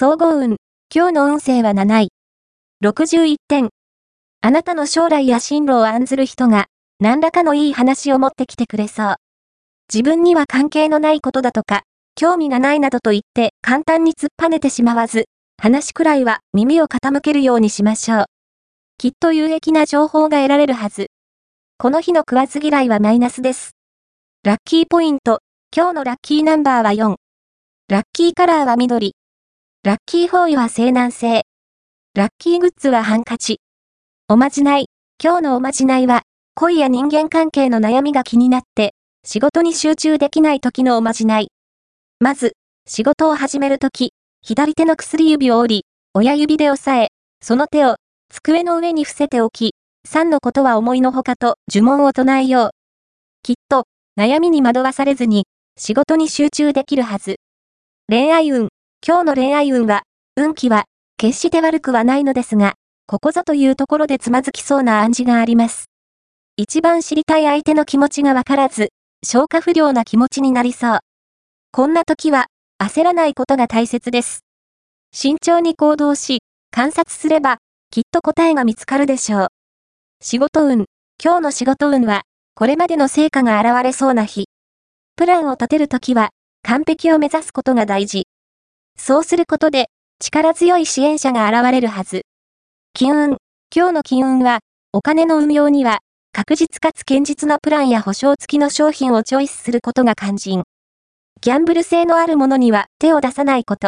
総合運。今日の運勢は7位。61点。あなたの将来や進路を案ずる人が、何らかのいい話を持ってきてくれそう。自分には関係のないことだとか、興味がないなどと言って簡単に突っぱねてしまわず、話くらいは耳を傾けるようにしましょう。きっと有益な情報が得られるはず。この日の食わず嫌いはマイナスです。ラッキーポイント。今日のラッキーナンバーは4。ラッキーカラーは緑。ラッキーフォーイは西南西。ラッキーグッズはハンカチ。おまじない。今日のおまじないは、恋や人間関係の悩みが気になって、仕事に集中できない時のおまじない。まず、仕事を始めるとき、左手の薬指を折り、親指で押さえ、その手を机の上に伏せておき、3のことは思いのほかと呪文を唱えよう。きっと、悩みに惑わされずに、仕事に集中できるはず。恋愛運。今日の恋愛運は、運気は、決して悪くはないのですが、ここぞというところでつまずきそうな暗示があります。一番知りたい相手の気持ちがわからず、消化不良な気持ちになりそう。こんな時は、焦らないことが大切です。慎重に行動し、観察すれば、きっと答えが見つかるでしょう。仕事運。今日の仕事運は、これまでの成果が現れそうな日。プランを立てるときは、完璧を目指すことが大事。そうすることで、力強い支援者が現れるはず。金運。今日の金運は、お金の運用には、確実かつ堅実なプランや保証付きの商品をチョイスすることが肝心。ギャンブル性のあるものには手を出さないこと。